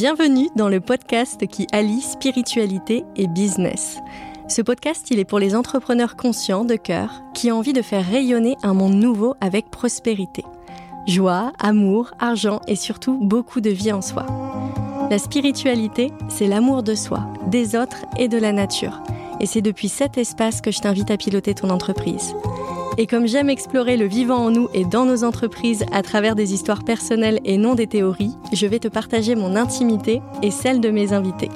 Bienvenue dans le podcast qui allie spiritualité et business. Ce podcast, il est pour les entrepreneurs conscients de cœur qui ont envie de faire rayonner un monde nouveau avec prospérité. Joie, amour, argent et surtout beaucoup de vie en soi. La spiritualité, c'est l'amour de soi, des autres et de la nature. Et c'est depuis cet espace que je t'invite à piloter ton entreprise. Et comme j'aime explorer le vivant en nous et dans nos entreprises à travers des histoires personnelles et non des théories, je vais te partager mon intimité et celle de mes invités.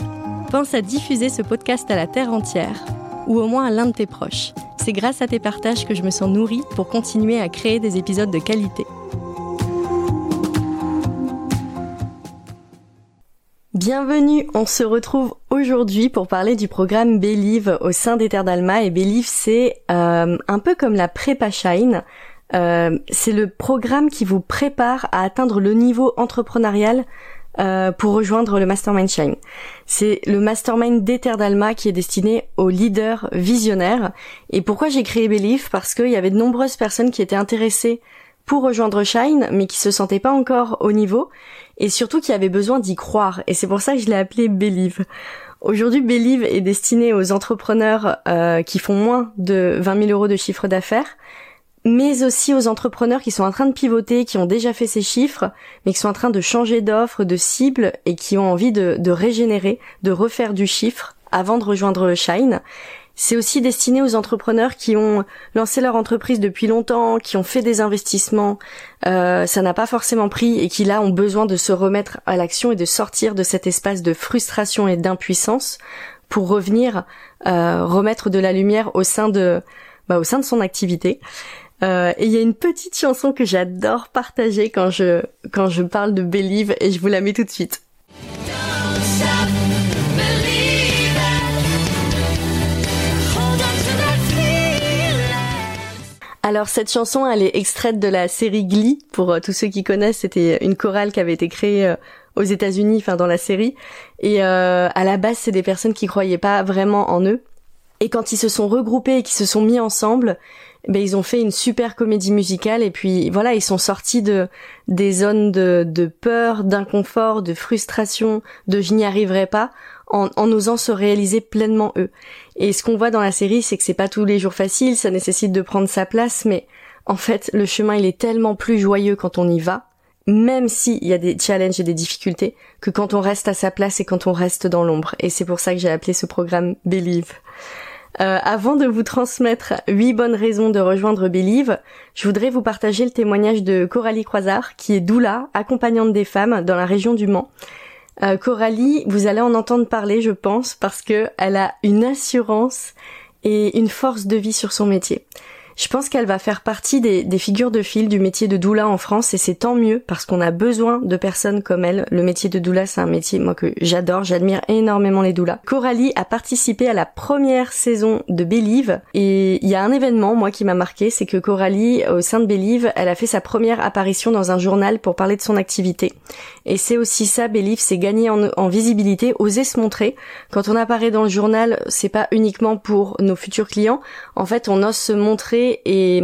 Pense à diffuser ce podcast à la terre entière, ou au moins à l'un de tes proches. C'est grâce à tes partages que je me sens nourrie pour continuer à créer des épisodes de qualité. Bienvenue, on se retrouve aujourd'hui pour parler du programme Believe au sein des Terres d'Alma et Believe c'est euh, un peu comme la prépa Shine. Euh, c'est le programme qui vous prépare à atteindre le niveau entrepreneurial euh, pour rejoindre le Mastermind Shine. C'est le Mastermind des Terres d'Alma qui est destiné aux leaders visionnaires. Et pourquoi j'ai créé Believe? Parce qu'il y avait de nombreuses personnes qui étaient intéressées pour rejoindre Shine, mais qui se sentaient pas encore au niveau et surtout qui avait besoin d'y croire. Et c'est pour ça que je l'ai appelé Believe. Aujourd'hui, Believe est destiné aux entrepreneurs euh, qui font moins de 20 000 euros de chiffre d'affaires, mais aussi aux entrepreneurs qui sont en train de pivoter, qui ont déjà fait ces chiffres, mais qui sont en train de changer d'offre, de cible, et qui ont envie de, de régénérer, de refaire du chiffre avant de rejoindre Shine. C'est aussi destiné aux entrepreneurs qui ont lancé leur entreprise depuis longtemps, qui ont fait des investissements, euh, ça n'a pas forcément pris et qui là ont besoin de se remettre à l'action et de sortir de cet espace de frustration et d'impuissance pour revenir euh, remettre de la lumière au sein de bah, au sein de son activité. Euh, et il y a une petite chanson que j'adore partager quand je quand je parle de Believe et je vous la mets tout de suite. Alors cette chanson, elle est extraite de la série Glee. Pour euh, tous ceux qui connaissent, c'était une chorale qui avait été créée euh, aux États-Unis, enfin dans la série. Et euh, à la base, c'est des personnes qui croyaient pas vraiment en eux. Et quand ils se sont regroupés et qu'ils se sont mis ensemble, ben ils ont fait une super comédie musicale. Et puis voilà, ils sont sortis de des zones de, de peur, d'inconfort, de frustration, de je n'y arriverai pas, en, en osant se réaliser pleinement eux. Et ce qu'on voit dans la série, c'est que c'est pas tous les jours facile, ça nécessite de prendre sa place, mais en fait, le chemin, il est tellement plus joyeux quand on y va, même s'il y a des challenges et des difficultés, que quand on reste à sa place et quand on reste dans l'ombre. Et c'est pour ça que j'ai appelé ce programme Believe. Euh, avant de vous transmettre huit bonnes raisons de rejoindre Believe, je voudrais vous partager le témoignage de Coralie Croisard, qui est doula, accompagnante des femmes dans la région du Mans. Euh, Coralie, vous allez en entendre parler, je pense, parce que elle a une assurance et une force de vie sur son métier. Je pense qu'elle va faire partie des, figures de fil du métier de doula en France et c'est tant mieux parce qu'on a besoin de personnes comme elle. Le métier de doula, c'est un métier moi que j'adore, j'admire énormément les doulas. Coralie a participé à la première saison de Believe et il y a un événement moi qui m'a marqué, c'est que Coralie au sein de Believe, elle a fait sa première apparition dans un journal pour parler de son activité. Et c'est aussi ça, Believe, c'est gagner en, en visibilité, oser se montrer. Quand on apparaît dans le journal, c'est pas uniquement pour nos futurs clients. En fait, on ose se montrer et,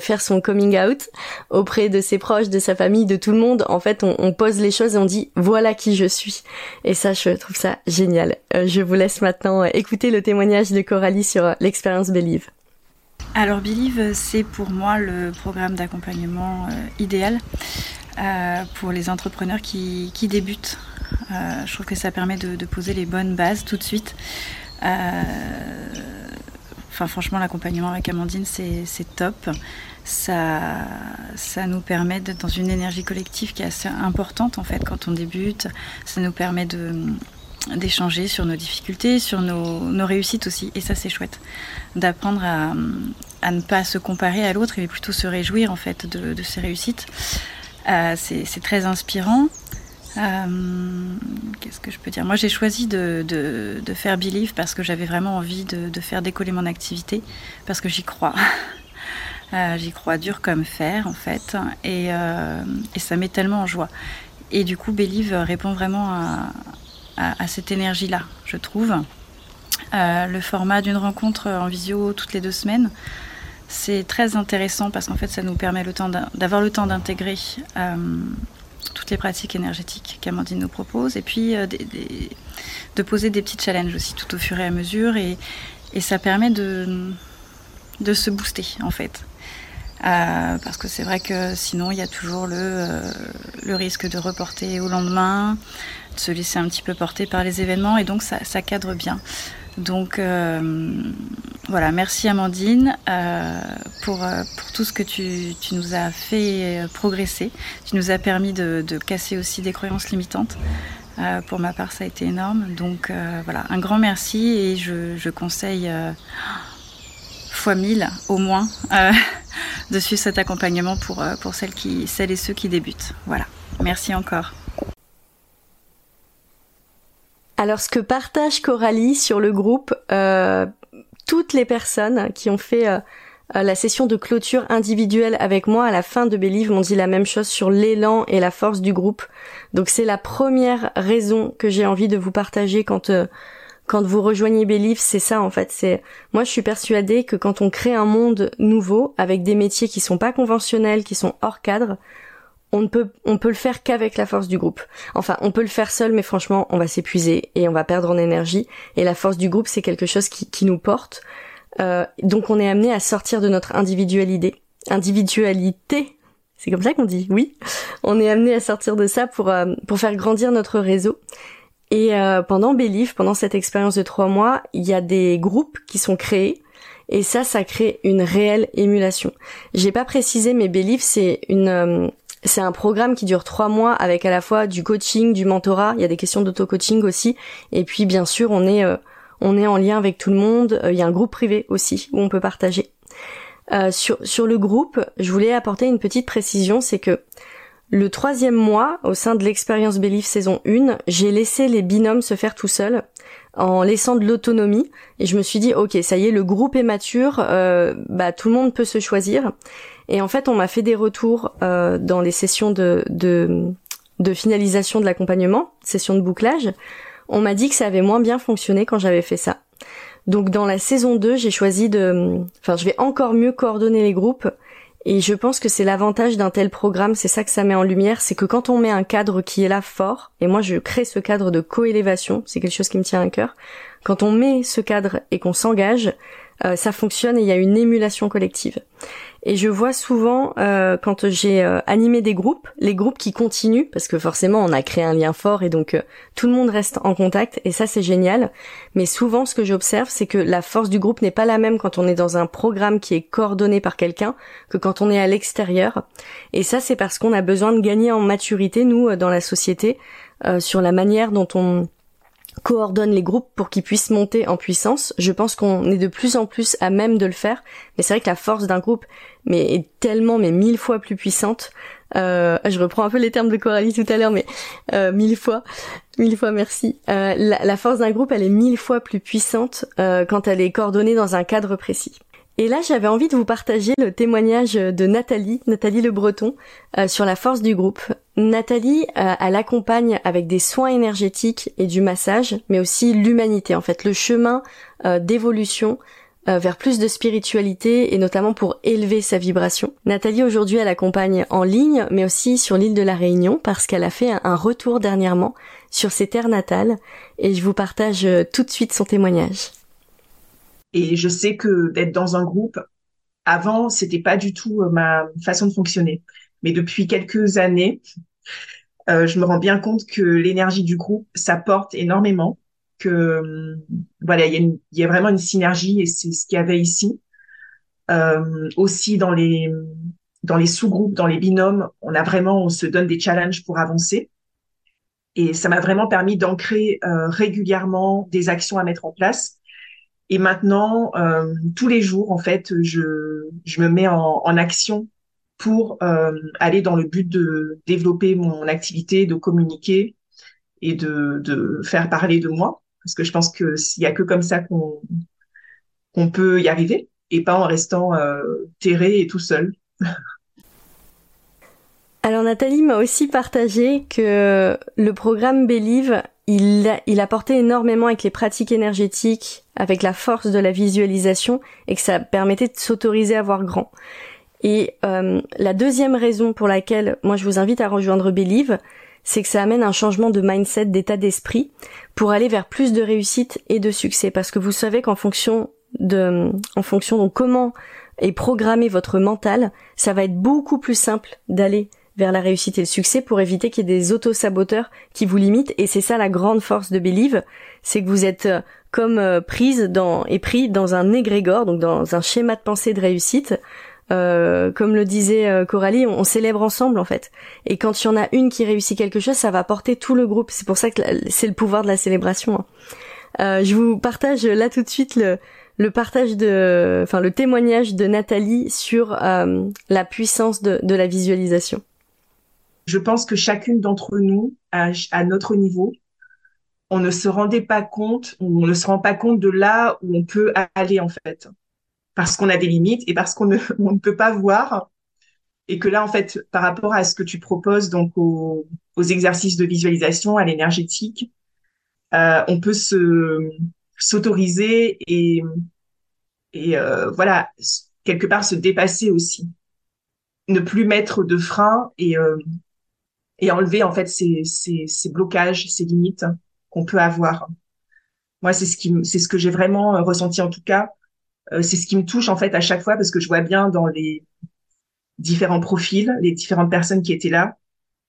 faire son coming out auprès de ses proches, de sa famille, de tout le monde. En fait, on, pose les choses et on dit voilà qui je suis. Et ça, je trouve ça génial. Euh, je vous laisse maintenant écouter le témoignage de Coralie sur euh, l'expérience Believe. Alors Believe, c'est pour moi le programme d'accompagnement euh, idéal pour les entrepreneurs qui, débutent. je trouve que ça permet de, poser les bonnes bases tout de suite. Franchement, l'accompagnement avec Amandine, c'est top. Ça, nous permet d'être dans une énergie collective qui est assez importante en fait quand on débute. Ça nous permet d'échanger sur nos difficultés, sur nos, réussites aussi. Et ça, c'est chouette. D'apprendre à, à, ne pas se comparer à l'autre, mais plutôt se réjouir en fait de, ses réussites. Euh, c'est très inspirant. Euh, qu'est-ce que je peux dire? Moi, j'ai choisi de, faire Believe parce que j'avais vraiment envie de, faire décoller mon activité, parce que j'y crois. Euh, j'y crois dur comme fer, en fait, et, euh, et ça met tellement en joie. Et du coup, Believe répond vraiment à, à, cette énergie-là, je trouve. le format d'une rencontre en visio toutes les deux semaines, c'est très intéressant parce qu'en fait, ça nous permet d'avoir le temps d'intégrer toutes les pratiques énergétiques qu'Amandine nous propose, et puis de poser des petits challenges aussi tout au fur et à mesure, et, ça permet de, se booster en fait. Euh, parce que c'est vrai que sinon il y a toujours le, euh, le risque de reporter au lendemain, de se laisser un petit peu porter par les événements et donc ça cadre bien. Donc euh, voilà, merci Amandine euh, pour, pour tout ce que tu, nous as fait progresser. Tu nous as permis de, casser aussi des croyances limitantes. pour ma part, ça a été énorme. Donc voilà, un grand merci et je, conseille fois mille au moins de suivre cet accompagnement pour, euh, celles et ceux qui débutent. Voilà. Merci encore. Alors ce que partage Coralie sur le groupe, euh, toutes les personnes qui ont fait euh, la session de clôture individuelle avec moi à la fin de livres m'ont dit la même chose sur l'élan et la force du groupe. Donc c'est la première raison que j'ai envie de vous partager quand quand vous rejoignez Believe, c'est ça en fait. C'est moi je suis persuadée que quand on crée un monde nouveau avec des métiers qui sont pas conventionnels, qui sont hors cadre, on ne peut le faire qu'avec la force du groupe. Enfin, on peut le faire seul, mais franchement, on va s'épuiser et on va perdre en énergie. Et la force du groupe, c'est quelque chose qui, nous porte. Euh, donc, on est amené à sortir de notre individualité. Individualité, c'est comme ça qu'on dit. Oui, on est amené à sortir de ça pour euh, faire grandir notre réseau. Et euh, pendant Belief, pendant cette expérience de trois mois, il y a des groupes qui sont créés. Et ça, ça crée une réelle émulation. J'ai pas précisé, mais Belief, c'est une, c'est un programme qui dure trois mois avec à la fois du coaching, du mentorat. Il y a des questions d'auto-coaching aussi. Et puis, bien sûr, on est, euh, on est en lien avec tout le monde. Il y a un groupe privé aussi où on peut partager. sur, sur le groupe, je voulais apporter une petite précision, c'est que le troisième mois, au sein de l'expérience Belief saison 1, j'ai laissé les binômes se faire tout seuls en laissant de l'autonomie et je me suis dit ok ça y est le groupe est mature euh, bah tout le monde peut se choisir et en fait on m'a fait des retours euh, dans les sessions de, de, de finalisation de l'accompagnement session de bouclage. On m'a dit que ça avait moins bien fonctionné quand j'avais fait ça. Donc dans la saison 2 j'ai choisi de enfin je vais encore mieux coordonner les groupes. Et je pense que c'est l'avantage d'un tel programme, c'est ça que ça met en lumière, c'est que quand on met un cadre qui est là fort, et moi je crée ce cadre de coélévation, c'est quelque chose qui me tient à cœur, quand on met ce cadre et qu'on s'engage, euh, ça fonctionne et il y a une émulation collective. Et je vois souvent euh, quand j'ai euh, animé des groupes, les groupes qui continuent parce que forcément on a créé un lien fort et donc tout le monde reste en contact et ça c'est génial. Mais souvent ce que j'observe c'est que la force du groupe n'est pas la même quand on est dans un programme qui est coordonné par quelqu'un que quand on est à l'extérieur. Et ça c'est parce qu'on a besoin de gagner en maturité nous dans la société sur la manière dont on coordonne les groupes pour qu'ils puissent monter en puissance. Je pense qu'on est de plus en plus à même de le faire, mais c'est vrai que la force d'un groupe mais est tellement mais mille fois plus puissante. Euh, je reprends un peu les termes de Coralie tout à l'heure, mais euh, mille fois, mille fois merci. Euh, la, force d'un groupe, elle est mille fois plus puissante quand elle est coordonnée dans un cadre précis. Et là, j'avais envie de vous partager le témoignage de Nathalie, Nathalie Le Breton, euh, sur la force du groupe. Nathalie, euh, elle accompagne avec des soins énergétiques et du massage, mais aussi l'humanité, en fait, le chemin euh, d'évolution vers plus de spiritualité et notamment pour élever sa vibration. Nathalie aujourd'hui elle accompagne en ligne mais aussi sur l'île de la Réunion parce qu'elle a fait un retour dernièrement sur ses terres natales et je vous partage tout de suite son témoignage. Et je sais que d'être dans un groupe, avant, c'était pas du tout euh, ma façon de fonctionner. Mais depuis quelques années, euh, je me rends bien compte que l'énergie du groupe, ça porte énormément. Que euh, voilà, il y, a vraiment une synergie et c'est ce qu'il y avait ici. Euh, aussi dans les dans les sous-groupes, dans les binômes, on a vraiment, on se donne des challenges pour avancer. Et ça m'a vraiment permis d'ancrer euh, régulièrement des actions à mettre en place et maintenant, euh, tous les jours, en fait, je, me mets en, action pour euh, aller dans le but de développer mon activité, de communiquer et de, faire parler de moi. Parce que je pense que s'il y a que comme ça qu'on qu'on peut y arriver et pas en restant euh, terré et tout seul. Alors Nathalie m'a aussi partagé que le programme Believe il, il apportait énormément avec les pratiques énergétiques, avec la force de la visualisation, et que ça permettait de s'autoriser à voir grand. Et euh, la deuxième raison pour laquelle moi je vous invite à rejoindre Believe, c'est que ça amène un changement de mindset, d'état d'esprit, pour aller vers plus de réussite et de succès. Parce que vous savez qu'en fonction de, en fonction de comment est programmé votre mental, ça va être beaucoup plus simple d'aller vers la réussite et le succès pour éviter qu'il y ait des auto-saboteurs qui vous limitent. Et c'est ça la grande force de Believe, c'est que vous êtes euh, comme euh, prise dans et pris dans un égrégore, donc dans un schéma de pensée de réussite. Euh, comme le disait Coralie, on, célèbre ensemble en fait. Et quand il y en a une qui réussit quelque chose, ça va porter tout le groupe. C'est pour ça que c'est le pouvoir de la célébration. Hein. je vous partage là tout de suite le, partage de, enfin le témoignage de Nathalie sur la puissance de la visualisation. Je pense que chacune d'entre nous, à, notre niveau, on ne se rendait pas compte, on ne se rend pas compte de là où on peut aller en fait, parce qu'on a des limites et parce qu'on ne, peut pas voir, et que là en fait, par rapport à ce que tu proposes donc aux, aux exercices de visualisation, à l'énergétique, euh, on peut se s'autoriser et et euh, voilà quelque part se dépasser aussi, ne plus mettre de frein et euh, et enlever en fait ces, ces, ces blocages, ces limites qu'on peut avoir. Moi, c'est ce qui, c'est ce que j'ai vraiment euh, ressenti en tout cas. Euh, c'est ce qui me touche en fait à chaque fois parce que je vois bien dans les différents profils, les différentes personnes qui étaient là,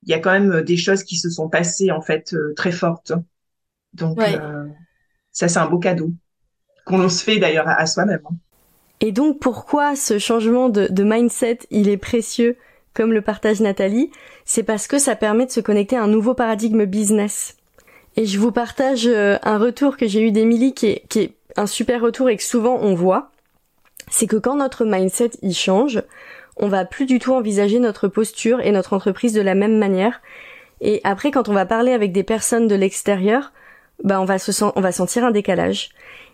il y a quand même euh, des choses qui se sont passées en fait très fortes. Donc ça, c'est un beau cadeau qu'on se fait d'ailleurs à, soi-même. Hein. Et donc pourquoi ce changement de, de mindset, il est précieux comme le partage Nathalie, c'est parce que ça permet de se connecter à un nouveau paradigme business. Et je vous partage euh, un retour que j'ai eu d'Emilie qui est, qui est un super retour et que souvent on voit. C'est que quand notre mindset y change, on va plus du tout envisager notre posture et notre entreprise de la même manière. Et après, quand on va parler avec des personnes de l'extérieur, bah on va se on va sentir un décalage.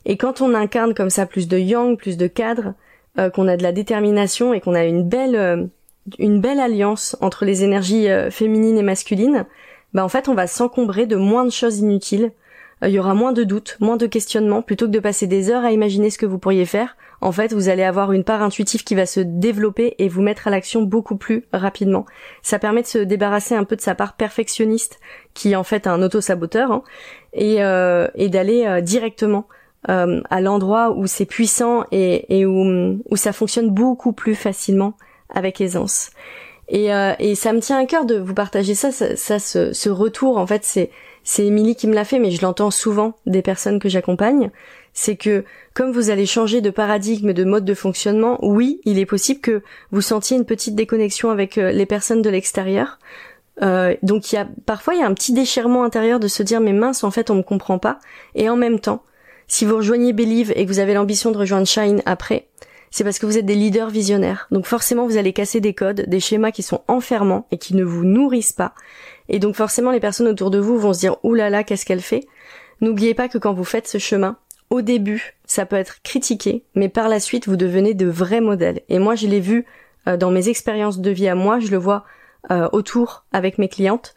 Et quand on incarne comme ça plus de yang, plus de cadre, euh, qu'on a de la détermination et qu'on a une belle euh, une belle alliance entre les énergies euh, féminines et masculines, bah en fait on va s'encombrer de moins de choses inutiles. Euh, il y aura moins de doutes, moins de questionnements, plutôt que de passer des heures à imaginer ce que vous pourriez faire. En fait, vous allez avoir une part intuitive qui va se développer et vous mettre à l'action beaucoup plus rapidement. Ça permet de se débarrasser un peu de sa part perfectionniste, qui est en fait un auto-saboteur, hein, et, euh, et d'aller directement à l'endroit où c'est puissant et, où ça fonctionne beaucoup plus facilement avec aisance. Et, euh, et ça me tient à cœur de vous partager ça, ça, ça ce, ce, retour. En fait, c'est c'est Émilie qui me l'a fait, mais je l'entends souvent des personnes que j'accompagne. C'est que comme vous allez changer de paradigme, de mode de fonctionnement, oui, il est possible que vous sentiez une petite déconnexion avec euh, les personnes de l'extérieur. Euh, donc il y a parfois il y a un petit déchirement intérieur de se dire mais mince en fait on me comprend pas. Et en même temps, si vous rejoignez Believe et que vous avez l'ambition de rejoindre Shine après, c'est parce que vous êtes des leaders visionnaires. Donc forcément, vous allez casser des codes, des schémas qui sont enfermants et qui ne vous nourrissent pas. Et donc forcément, les personnes autour de vous vont se dire « Ouh là là, qu'est-ce qu'elle fait ?» N'oubliez pas que quand vous faites ce chemin, au début, ça peut être critiqué, mais par la suite, vous devenez de vrais modèles. Et moi, je l'ai vu euh, dans mes expériences de vie à moi, je le vois euh, autour avec mes clientes.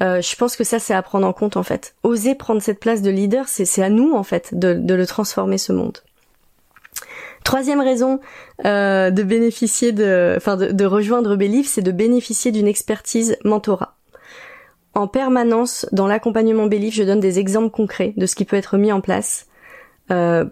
Euh, je pense que ça, c'est à prendre en compte en fait. Oser prendre cette place de leader, c'est à nous en fait de, de le transformer ce monde. Troisième raison euh, de bénéficier de, enfin de, rejoindre Believe, c'est de bénéficier d'une expertise mentorat. En permanence, dans l'accompagnement Believe, je donne des exemples concrets de ce qui peut être mis en place. Euh,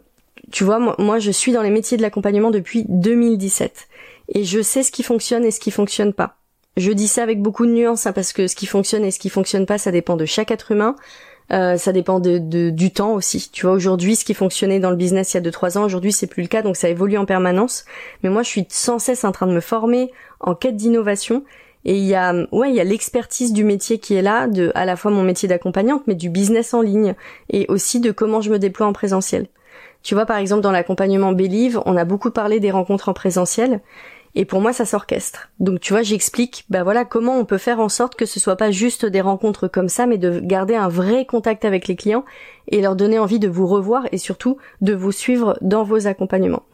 tu vois, moi, moi, je suis dans les métiers de l'accompagnement depuis 2017 et je sais ce qui fonctionne et ce qui fonctionne pas. Je dis ça avec beaucoup de nuances hein, parce que ce qui fonctionne et ce qui fonctionne pas, ça dépend de chaque être humain. Euh, ça dépend de, du temps aussi. Tu vois, aujourd'hui, ce qui fonctionnait dans le business il y a 2-3 ans, aujourd'hui, c'est plus le cas, donc ça évolue en permanence. Mais moi, je suis sans cesse en train de me former en quête d'innovation. Et il y a, ouais, il y a l'expertise du métier qui est là, de à la fois mon métier d'accompagnante, mais du business en ligne et aussi de comment je me déploie en présentiel. Tu vois, par exemple, dans l'accompagnement Believe, on a beaucoup parlé des rencontres en présentiel. Et pour moi, ça s'orchestre. Donc tu vois, j'explique, bah voilà, comment on peut faire en sorte que ce soit pas juste des rencontres comme ça, mais de garder un vrai contact avec les clients et leur donner envie de vous revoir et surtout de vous suivre dans vos accompagnements.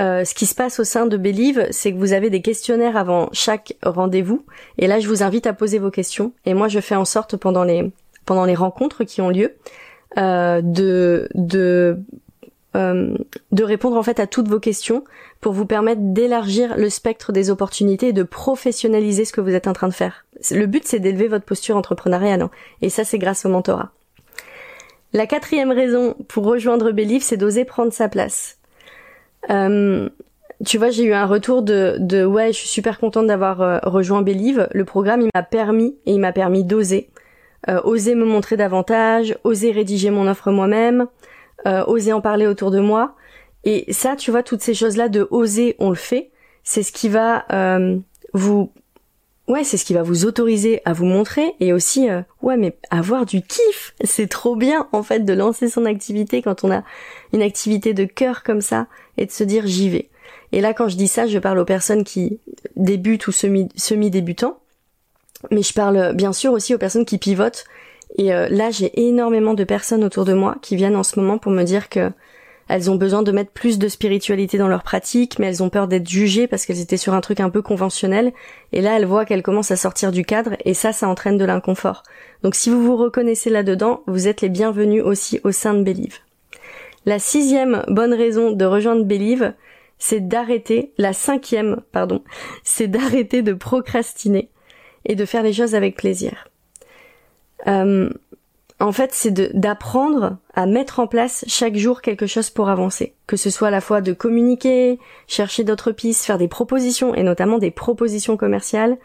Euh, ce qui se passe au sein de Believe, c'est que vous avez des questionnaires avant chaque rendez-vous. Et là, je vous invite à poser vos questions. Et moi, je fais en sorte pendant les pendant les rencontres qui ont lieu euh, de de de répondre en fait à toutes vos questions pour vous permettre d'élargir le spectre des opportunités et de professionnaliser ce que vous êtes en train de faire. Le but c'est d'élever votre posture entrepreneuriale hein. et ça c'est grâce au mentorat. La quatrième raison pour rejoindre Believe, c'est d'oser prendre sa place. Euh, tu vois, j'ai eu un retour de, de ouais, je suis super contente d'avoir euh, rejoint Believe. Le programme, il m'a permis et il m'a permis d'oser, euh, oser me montrer davantage, oser rédiger mon offre moi-même, oser en parler autour de moi. Et ça, tu vois, toutes ces choses-là de oser, on le fait. C'est ce qui va vous ouais, c'est ce qui va vous autoriser à vous montrer et aussi, euh, ouais, mais avoir du kiff. C'est trop bien, en fait, de lancer son activité quand on a une activité de cœur comme ça et de se dire j'y vais. Et là, quand je dis ça, je parle aux personnes qui débutent ou semi-débutants, mais je parle bien sûr aussi aux personnes qui pivotent. Et euh, là, j'ai énormément de personnes autour de moi qui viennent en ce moment pour me dire que elles ont besoin de mettre plus de spiritualité dans leur pratique, mais elles ont peur d'être jugées parce qu'elles étaient sur un truc un peu conventionnel. Et là, elles voient qu'elles commencent à sortir du cadre, et ça, ça entraîne de l'inconfort. Donc si vous vous reconnaissez là-dedans, vous êtes les bienvenus aussi au sein de Believe. La sixième bonne raison de rejoindre Believe, c'est d'arrêter, la cinquième, pardon, c'est d'arrêter de procrastiner et de faire les choses avec plaisir. Euh, en fait, c'est d'apprendre à mettre en place chaque jour quelque chose pour avancer. Que ce soit à la fois de communiquer, chercher d'autres pistes, faire des propositions, et notamment des propositions commerciales,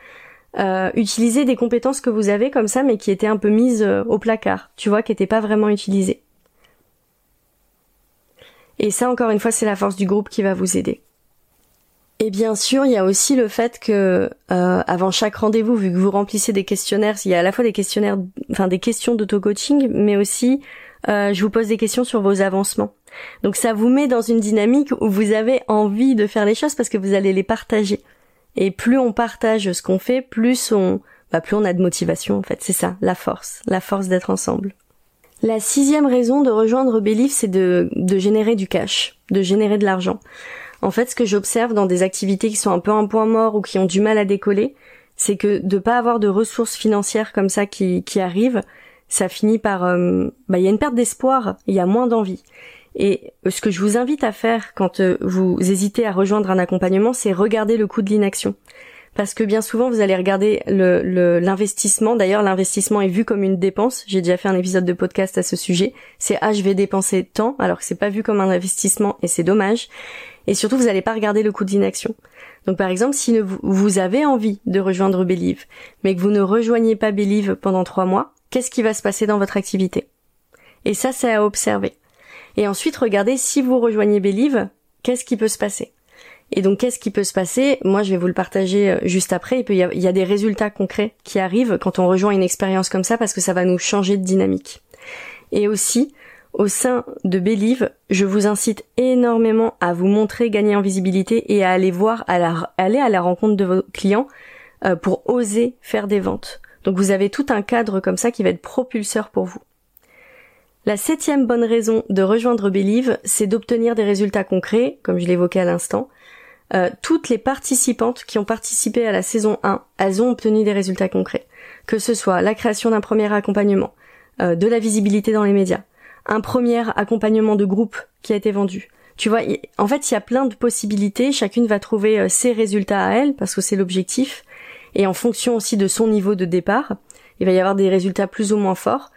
euh, utiliser des compétences que vous avez comme ça, mais qui étaient un peu mises euh, au placard, tu vois, qui n'étaient pas vraiment utilisées. Et ça, encore une fois, c'est la force du groupe qui va vous aider. Et bien sûr, il y a aussi le fait que euh, avant chaque rendez-vous, vu que vous remplissez des questionnaires, il y a à la fois des questionnaires, enfin des questions d'auto-coaching, mais aussi euh, je vous pose des questions sur vos avancements. Donc ça vous met dans une dynamique où vous avez envie de faire les choses parce que vous allez les partager. Et plus on partage ce qu'on fait, plus on, bah plus on a de motivation en fait. C'est ça, la force, la force d'être ensemble. La sixième raison de rejoindre Belief, c'est de, de générer du cash, de générer de l'argent. En fait, ce que j'observe dans des activités qui sont un peu un point mort ou qui ont du mal à décoller, c'est que de pas avoir de ressources financières comme ça qui, qui arrivent, ça finit par, euh, bah, il y a une perte d'espoir, il y a moins d'envie. Et euh, ce que je vous invite à faire quand euh, vous hésitez à rejoindre un accompagnement, c'est regarder le coût de l'inaction. Parce que bien souvent, vous allez regarder l'investissement. Le, D'ailleurs, l'investissement est vu comme une dépense. J'ai déjà fait un épisode de podcast à ce sujet. C'est ah, je vais dépenser tant, alors que c'est pas vu comme un investissement et c'est dommage. Et surtout, vous n'allez pas regarder le coût d'inaction. Donc par exemple, si vous avez envie de rejoindre Believe, mais que vous ne rejoignez pas Believe pendant trois mois, qu'est-ce qui va se passer dans votre activité? Et ça, c'est à observer. Et ensuite, regardez si vous rejoignez Believe, qu'est-ce qui peut se passer? Et donc, qu'est-ce qui peut se passer? Moi, je vais vous le partager euh, juste après. Il, y a, il y a des résultats concrets qui arrivent quand on rejoint une expérience comme ça parce que ça va nous changer de dynamique. Et aussi, au sein de Believe, je vous incite énormément à vous montrer, gagner en visibilité et à aller voir, à aller à la rencontre de vos clients euh, pour oser faire des ventes. Donc vous avez tout un cadre comme ça qui va être propulseur pour vous. La septième bonne raison de rejoindre Believe, c'est d'obtenir des résultats concrets, comme je l'évoquais à l'instant. Euh, toutes les participantes qui ont participé à la saison 1, elles ont obtenu des résultats concrets. Que ce soit la création d'un premier accompagnement, euh, de la visibilité dans les médias, un premier accompagnement de groupe qui a été vendu. Tu vois, en fait, il y a plein de possibilités. Chacune va trouver euh, ses résultats à elle parce que c'est l'objectif. Et en fonction aussi de son niveau de départ, il va y avoir des résultats plus ou moins forts.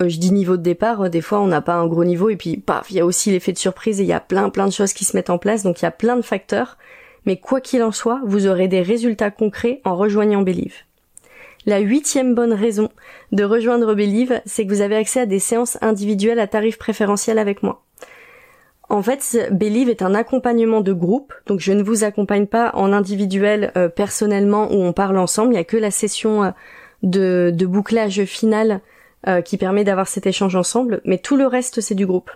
Euh, je dis niveau de départ, euh, des fois on n'a pas un gros niveau et puis paf, il y a aussi l'effet de surprise et il y a plein plein de choses qui se mettent en place. Donc il y a plein de facteurs. Mais quoi qu'il en soit, vous aurez des résultats concrets en rejoignant Believe. La huitième bonne raison de rejoindre Believe, c'est que vous avez accès à des séances individuelles à tarif préférentiel avec moi. En fait, Believe est un accompagnement de groupe, donc je ne vous accompagne pas en individuel euh, personnellement où on parle ensemble, il n'y a que la session euh, de, bouclage final euh, qui permet d'avoir cet échange ensemble, mais tout le reste c'est du groupe.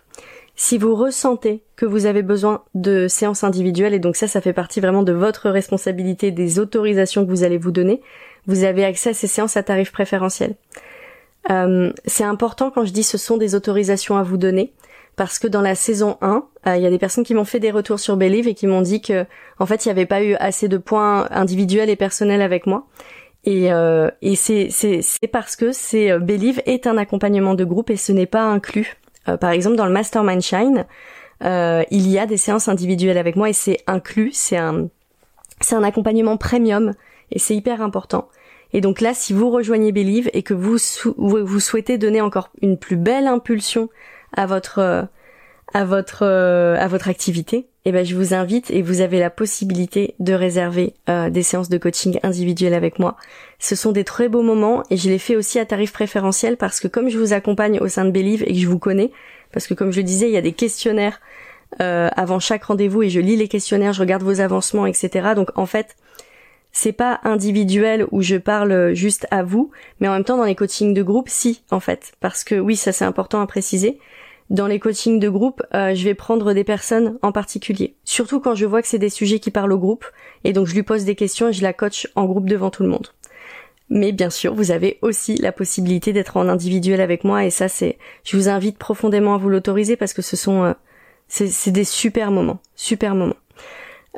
Si vous ressentez que vous avez besoin de séances individuelles, et donc ça, ça fait partie vraiment de votre responsabilité, des autorisations que vous allez vous donner, vous avez accès à ces séances à tarif préférentiel. Euh, c'est important quand je dis ce sont des autorisations à vous donner, parce que dans la saison 1, euh, il y a des personnes qui m'ont fait des retours sur Believe et qui m'ont dit que en fait il n'y avait pas eu assez de points individuels et personnels avec moi. Et, euh, et c'est, c'est, c'est parce que c'est Believe est un accompagnement de groupe et ce n'est pas inclus. par exemple dans le Mastermind Shine, euh, il y a des séances individuelles avec moi et c'est inclus, c'est un, c'est un accompagnement premium et c'est hyper important. Et donc là, si vous rejoignez Believe et que vous, souhaitez donner encore une plus belle impulsion à votre euh, à votre euh, à votre activité, eh ben je vous invite et vous avez la possibilité de réserver euh, des séances de coaching individuelles avec moi. Ce sont des très beaux moments et je les fais aussi à tarif préférentiel parce que comme je vous accompagne au sein de Believe et que je vous connais, parce que comme je disais, il y a des questionnaires avant chaque rendez-vous et je lis les questionnaires, je regarde vos avancements, etc. Donc en fait, c'est pas individuel où je parle juste à vous, mais en même temps dans les coachings de groupe, si en fait, parce que oui, ça c'est important à préciser. Dans les coachings de groupe, euh, je vais prendre des personnes en particulier, surtout quand je vois que c'est des sujets qui parlent au groupe, et donc je lui pose des questions et je la coach en groupe devant tout le monde. Mais bien sûr, vous avez aussi la possibilité d'être en individuel avec moi, et ça c'est, je vous invite profondément à vous l'autoriser parce que ce sont, euh, c'est des super moments, super moments.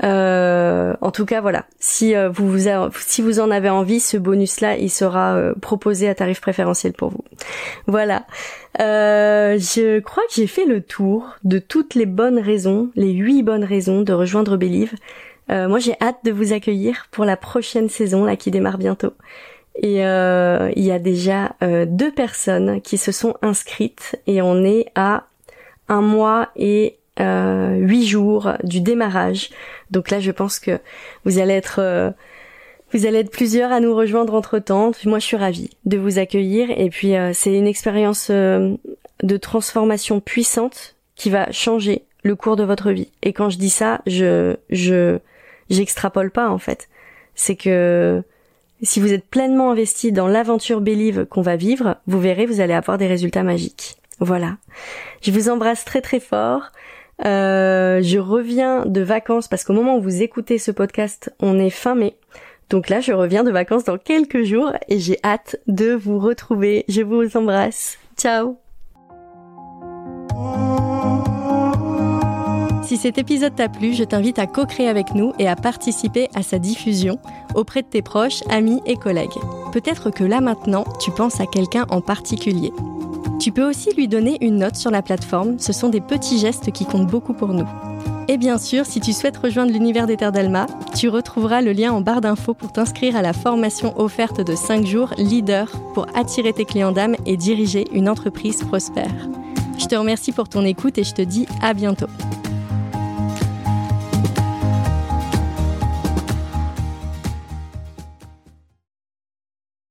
Euh, en tout cas, voilà. Si euh, vous, vous si vous en avez envie, ce bonus-là, il sera euh, proposé à tarif préférentiel pour vous. Voilà. je crois que j'ai fait le tour de toutes les bonnes raisons, les huit bonnes raisons de rejoindre Believe. moi, j'ai hâte de vous accueillir pour la prochaine saison là qui démarre bientôt. Et il y a déjà deux personnes qui se sont inscrites et on est à un mois et euh, huit jours du démarrage. Donc là, je pense que vous allez être euh, vous allez être plusieurs à nous rejoindre entre temps. Moi, je suis ravie de vous accueillir. Et puis, euh, c'est une expérience de transformation puissante qui va changer le cours de votre vie. Et quand je dis ça, je je j'extrapole pas en fait. C'est que si vous êtes pleinement investi dans l'aventure Believe qu'on va vivre, vous verrez, vous allez avoir des résultats magiques. Voilà. Je vous embrasse très très fort. Euh, je reviens de vacances parce qu'au moment où vous écoutez ce podcast, on est fin mai. Donc là, je reviens de vacances dans quelques jours et j'ai hâte de vous retrouver. Je vous embrasse. Ciao Si cet épisode t'a plu, je t'invite à co-créer avec nous et à participer à sa diffusion auprès de tes proches, amis et collègues. Peut-être que là maintenant, tu penses à quelqu'un en particulier. Tu peux aussi lui donner une note sur la plateforme, ce sont des petits gestes qui comptent beaucoup pour nous. Et bien sûr, si tu souhaites rejoindre l'univers des Terres d'Alma, tu retrouveras le lien en barre d'infos pour t'inscrire à la formation offerte de 5 jours Leader pour attirer tes clients d'âme et diriger une entreprise prospère. Je te remercie pour ton écoute et je te dis à bientôt.